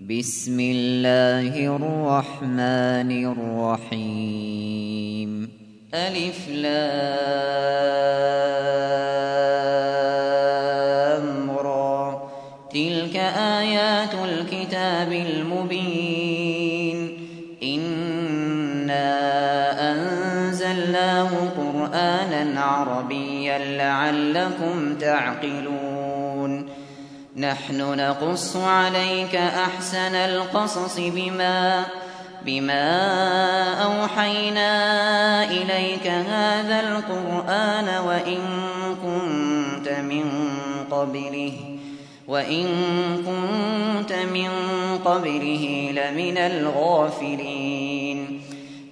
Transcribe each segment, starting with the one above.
بسم الله الرحمن الرحيم. ألف لام را تلك آيات الكتاب المبين. إنا أنزلناه قرآنا عربيا لعلكم تعقلون. نحن نقص عليك أحسن القصص بما بما أوحينا إليك هذا القرآن وإن كنت من قبله وإن كنت من قبله لمن الغافلين.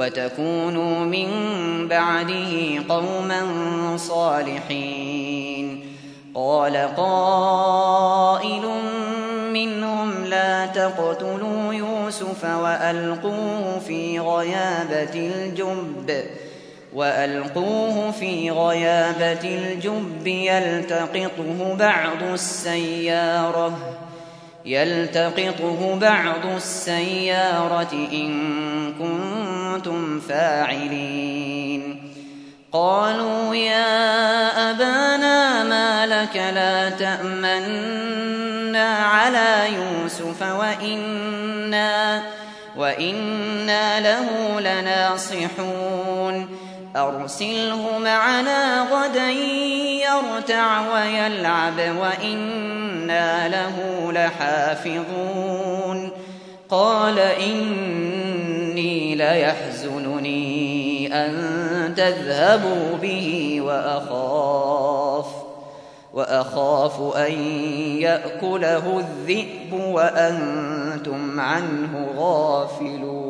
وتكونوا من بعده قوما صالحين. قال قائل منهم لا تقتلوا يوسف وألقوه في غيابة الجب. وألقوه في غيابة الجب يلتقطه بعض السيارة. يلتقطه بعض السيارة إن كنتم فاعلين. قالوا يا أبانا ما لك لا تأمنا على يوسف وإنا, وإنا له لناصحون. أرسله معنا غدا يرتع ويلعب وإنا له لحافظون. قال إني ليحزنني أن تذهبوا به وأخاف وأخاف أن يأكله الذئب وأنتم عنه غافلون.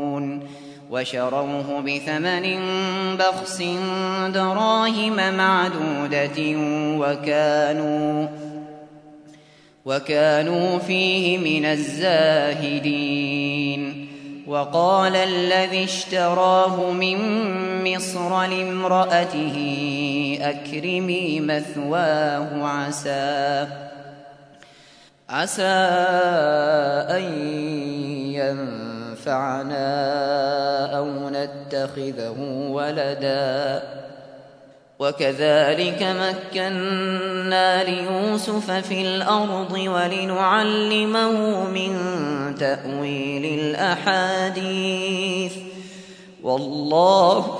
وشروه بثمن بخس دراهم معدودة وكانوا وكانوا فيه من الزاهدين. وقال الذي اشتراه من مصر لامرأته أكرمي مثواه عسى عسى أن ينفعنا أو نتخذه ولداً. وكذلك مكنا ليوسف في الأرض ولنعلمه من تأويل الأحاديث. والله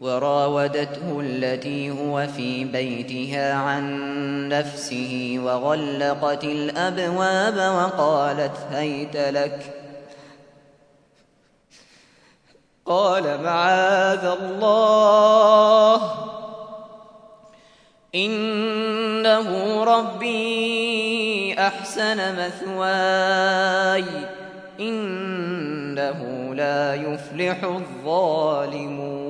وراودته التي هو في بيتها عن نفسه وغلقت الأبواب وقالت هيت لك. قال معاذ الله. إنه ربي أحسن مثواي. إنه لا يفلح الظالمون.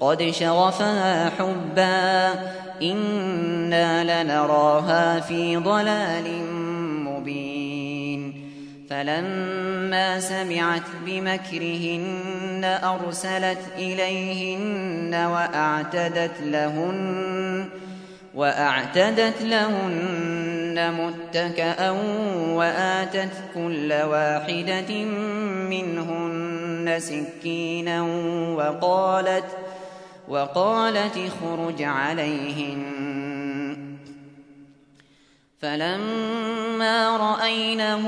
قد شغفها حبا إنا لنراها في ضلال مبين. فلما سمعت بمكرهن أرسلت إليهن وأعتدت لهن وأعتدت لهن متكأ وآتت كل واحدة منهن سكينا وقالت وقالت اخرج عليهن فلما رأينه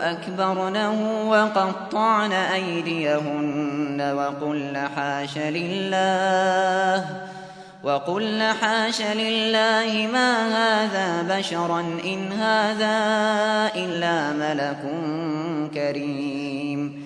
أكبرنه وقطعن أيديهن وقلن حاش لله وقلن حاش لله ما هذا بشرا إن هذا إلا ملك كريم.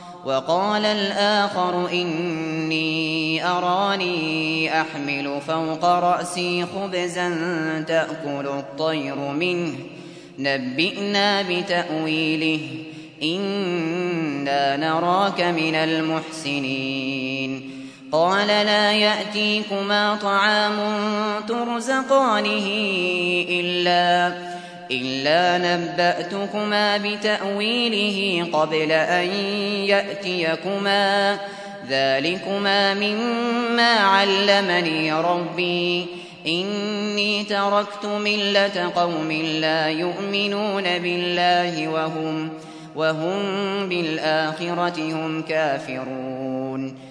وقال الآخر إني أراني أحمل فوق رأسي خبزا تأكل الطير منه. نبئنا بتأويله. إنا نراك من المحسنين. قال لا يأتيكما طعام ترزقانه إلا إلا نبأتكما بتأويله قبل أن يأتيكما ذلكما مما علمني ربي إني تركت ملة قوم لا يؤمنون بالله وهم وهم بالآخرة هم كافرون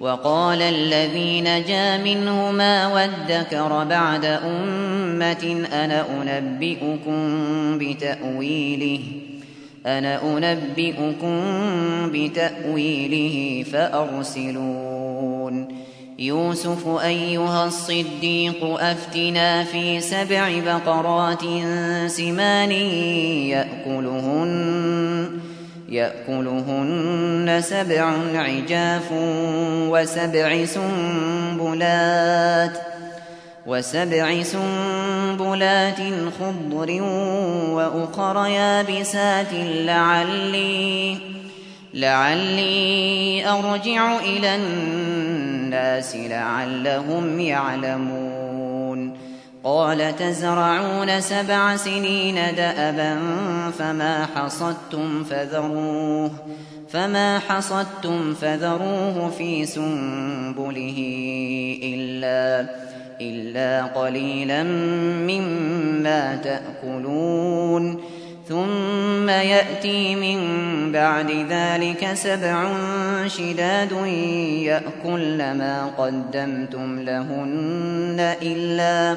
وقال الذي نجا منهما وادكر بعد أمة أنا أنبئكم بتأويله أنا أنبئكم بتأويله فأرسلون. يوسف أيها الصديق أفتنا في سبع بقرات سمان يأكلهن. يأكلهن سبع عجاف وسبع سنبلات وسبع سنبلات خضر وأخر يابسات لعلي لعلي أرجع إلى الناس لعلهم يعلمون قال تزرعون سبع سنين دأبا فما حصدتم فذروه فما حصدتم فذروه في سنبله إلا إلا قليلا مما تأكلون. ثم يأتي من بعد ذلك سبع شداد يأكل ما قدمتم لهن إلا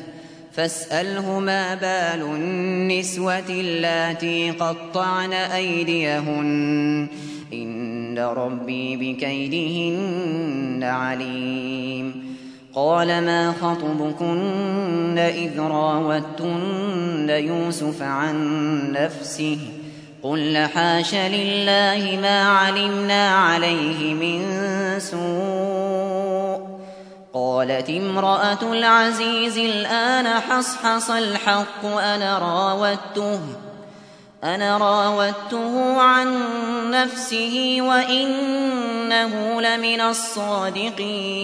فاسأله ما بال النسوة اللاتي قطعن أيديهن. إن ربي بكيدهن عليم. قال ما خطبكن إذ راوتن يوسف عن نفسه؟ قل حاش لله ما علمنا عليه من سوء. قالت امرأة العزيز الآن حصحص الحق أنا راودته أنا راودته عن نفسه وإنه لمن الصادقين.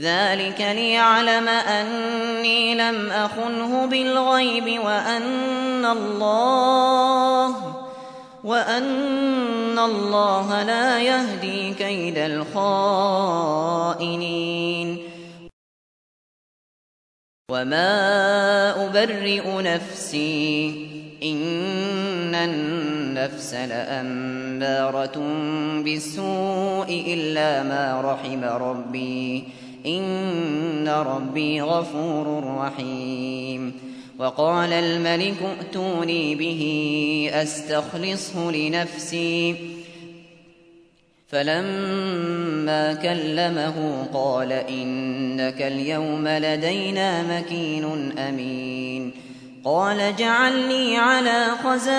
ذلك ليعلم أني لم أخنه بالغيب وأن الله وأن الله لا يهدي كيد الخائنين وما أبرئ نفسي إن النفس لأمارة بالسوء إلا ما رحم ربي إن ربي غفور رحيم وقال الملك ائتوني به أستخلصه لنفسي. فلما كلمه قال إنك اليوم لدينا مكين أمين. قال جعلني على خزائن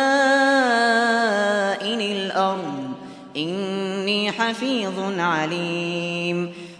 الأرض. إني حفيظ عليم.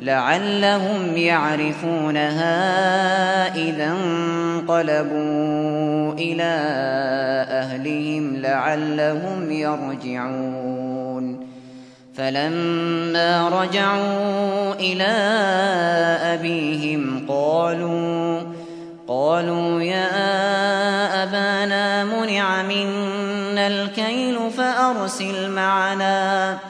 لعلهم يعرفونها إذا انقلبوا إلى أهلهم لعلهم يرجعون. فلما رجعوا إلى أبيهم قالوا قالوا يا أبانا منع منا الكيل فأرسل معنا. فأرسل معنا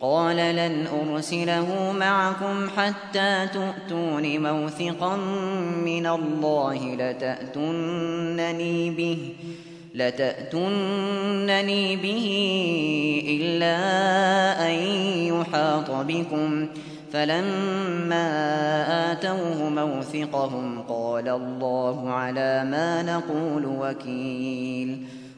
قال لن أرسله معكم حتى تؤتون موثقا من الله لتأتنني به لتأتنني به إلا أن يحاط بكم. فلما آتوه موثقهم قال الله على ما نقول وكيل.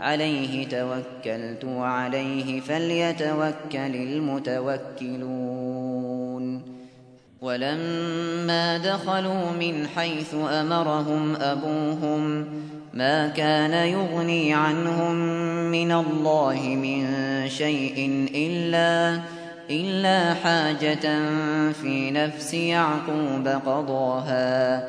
عليه توكلت وعليه فليتوكل المتوكلون. ولما دخلوا من حيث أمرهم أبوهم ما كان يغني عنهم من الله من شيء إلا إلا حاجة في نفس يعقوب قضاها.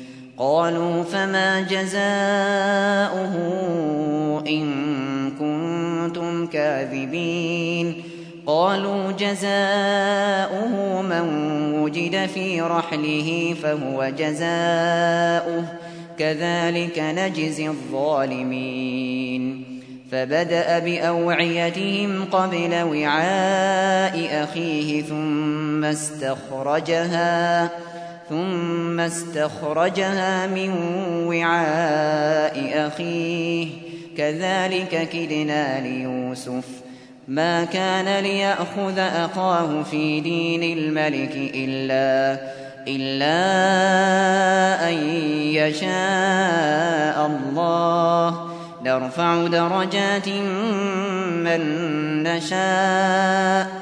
قالوا فما جزاؤه إن كنتم كاذبين قالوا جزاؤه من وجد في رحله فهو جزاؤه كذلك نجزي الظالمين فبدأ بأوعيتهم قبل وعاء أخيه ثم استخرجها ثم استخرجها من وعاء أخيه. كذلك كدنا ليوسف. ما كان ليأخذ أخاه في دين الملك إلا إلا أن يشاء الله. نرفع درجات من نشاء.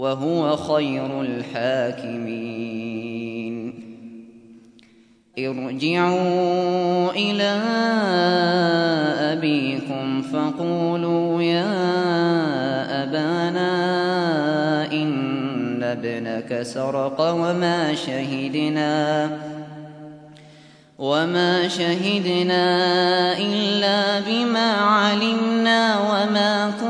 وهو خير الحاكمين. ارجعوا إلى أبيكم فقولوا يا أبانا ابنك سرق وما شهدنا وما شهدنا إلا بما علمنا وما كنا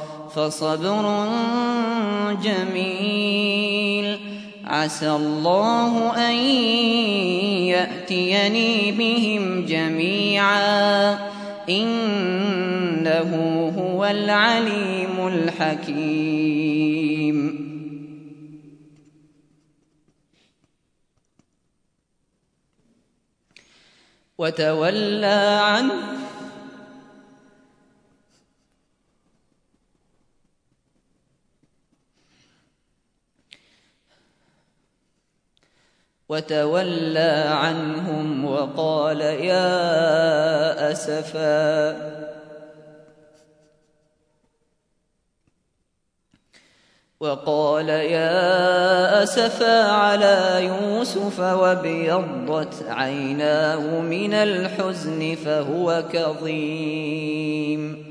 فصبر جميل. عسى الله أن يأتيني بهم جميعا. إنه هو العليم الحكيم. وتولى عنه وتولى عنهم وقال يا أسفاً. وقال يا أسفا على يوسف وابيضت عيناه من الحزن فهو كظيم.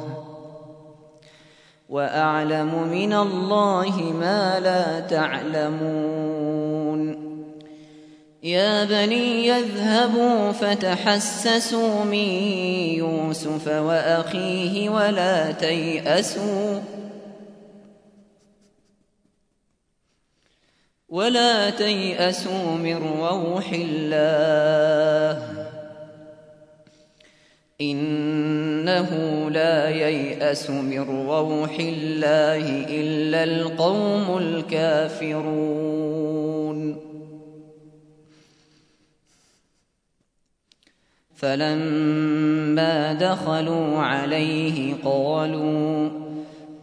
وأعلم من الله ما لا تعلمون. يا بني يذهبوا فتحسسوا من يوسف وأخيه ولا تيأسوا. ولا تيأسوا من روح الله. إنه لا ييأس من روح الله إلا القوم الكافرون. فلما دخلوا عليه قالوا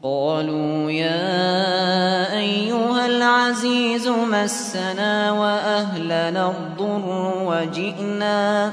قالوا يا أيها العزيز مسنا وأهلنا الضر وجئنا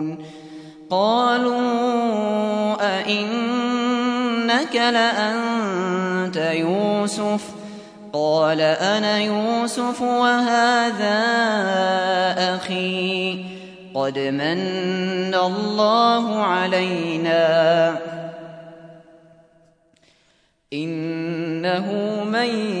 قالوا أئنك لأنت يوسف؟ قال أنا يوسف وهذا أخي. قد من الله علينا. إنه من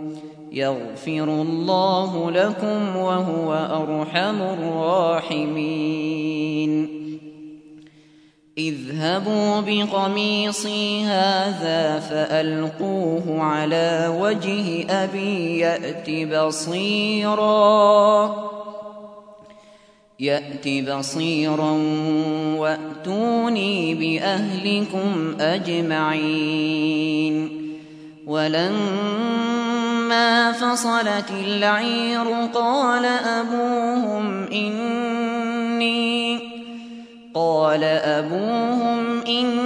يغفر الله لكم وهو أرحم الراحمين. اذهبوا بقميصي هذا فألقوه على وجه أبي يأت بصيراً. يأت بصيرا وأتوني بأهلكم أجمعين. ولما فصلت العير قال أبوهم إني قال أبوهم إني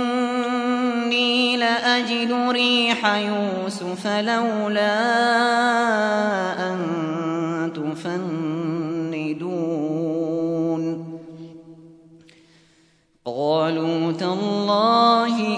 لأجد ريح يوسف لولا أن تفندون. قالوا تالله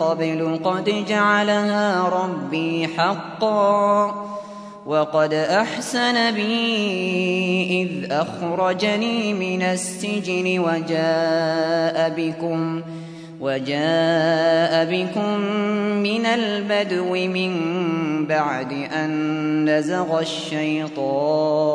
قبل قد جعلها ربي حقا وقد أحسن بي إذ أخرجني من السجن وجاء بكم وجاء بكم من البدو من بعد أن نزغ الشيطان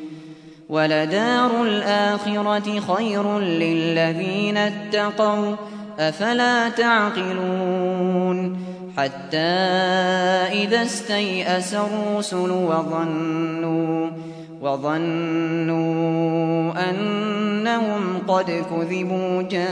ولدار الآخرة خير للذين اتقوا أفلا تعقلون؟ حتى إذا استيأس الرسل وظنوا وظنوا أنهم قد كذبوا جاءهم.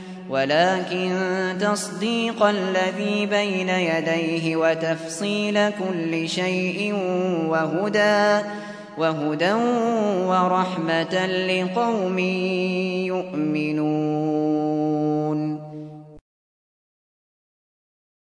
ولكن تصديق الذي بين يديه وتفصيل كل شيء وهدى وهدى ورحمة لقوم يؤمنون.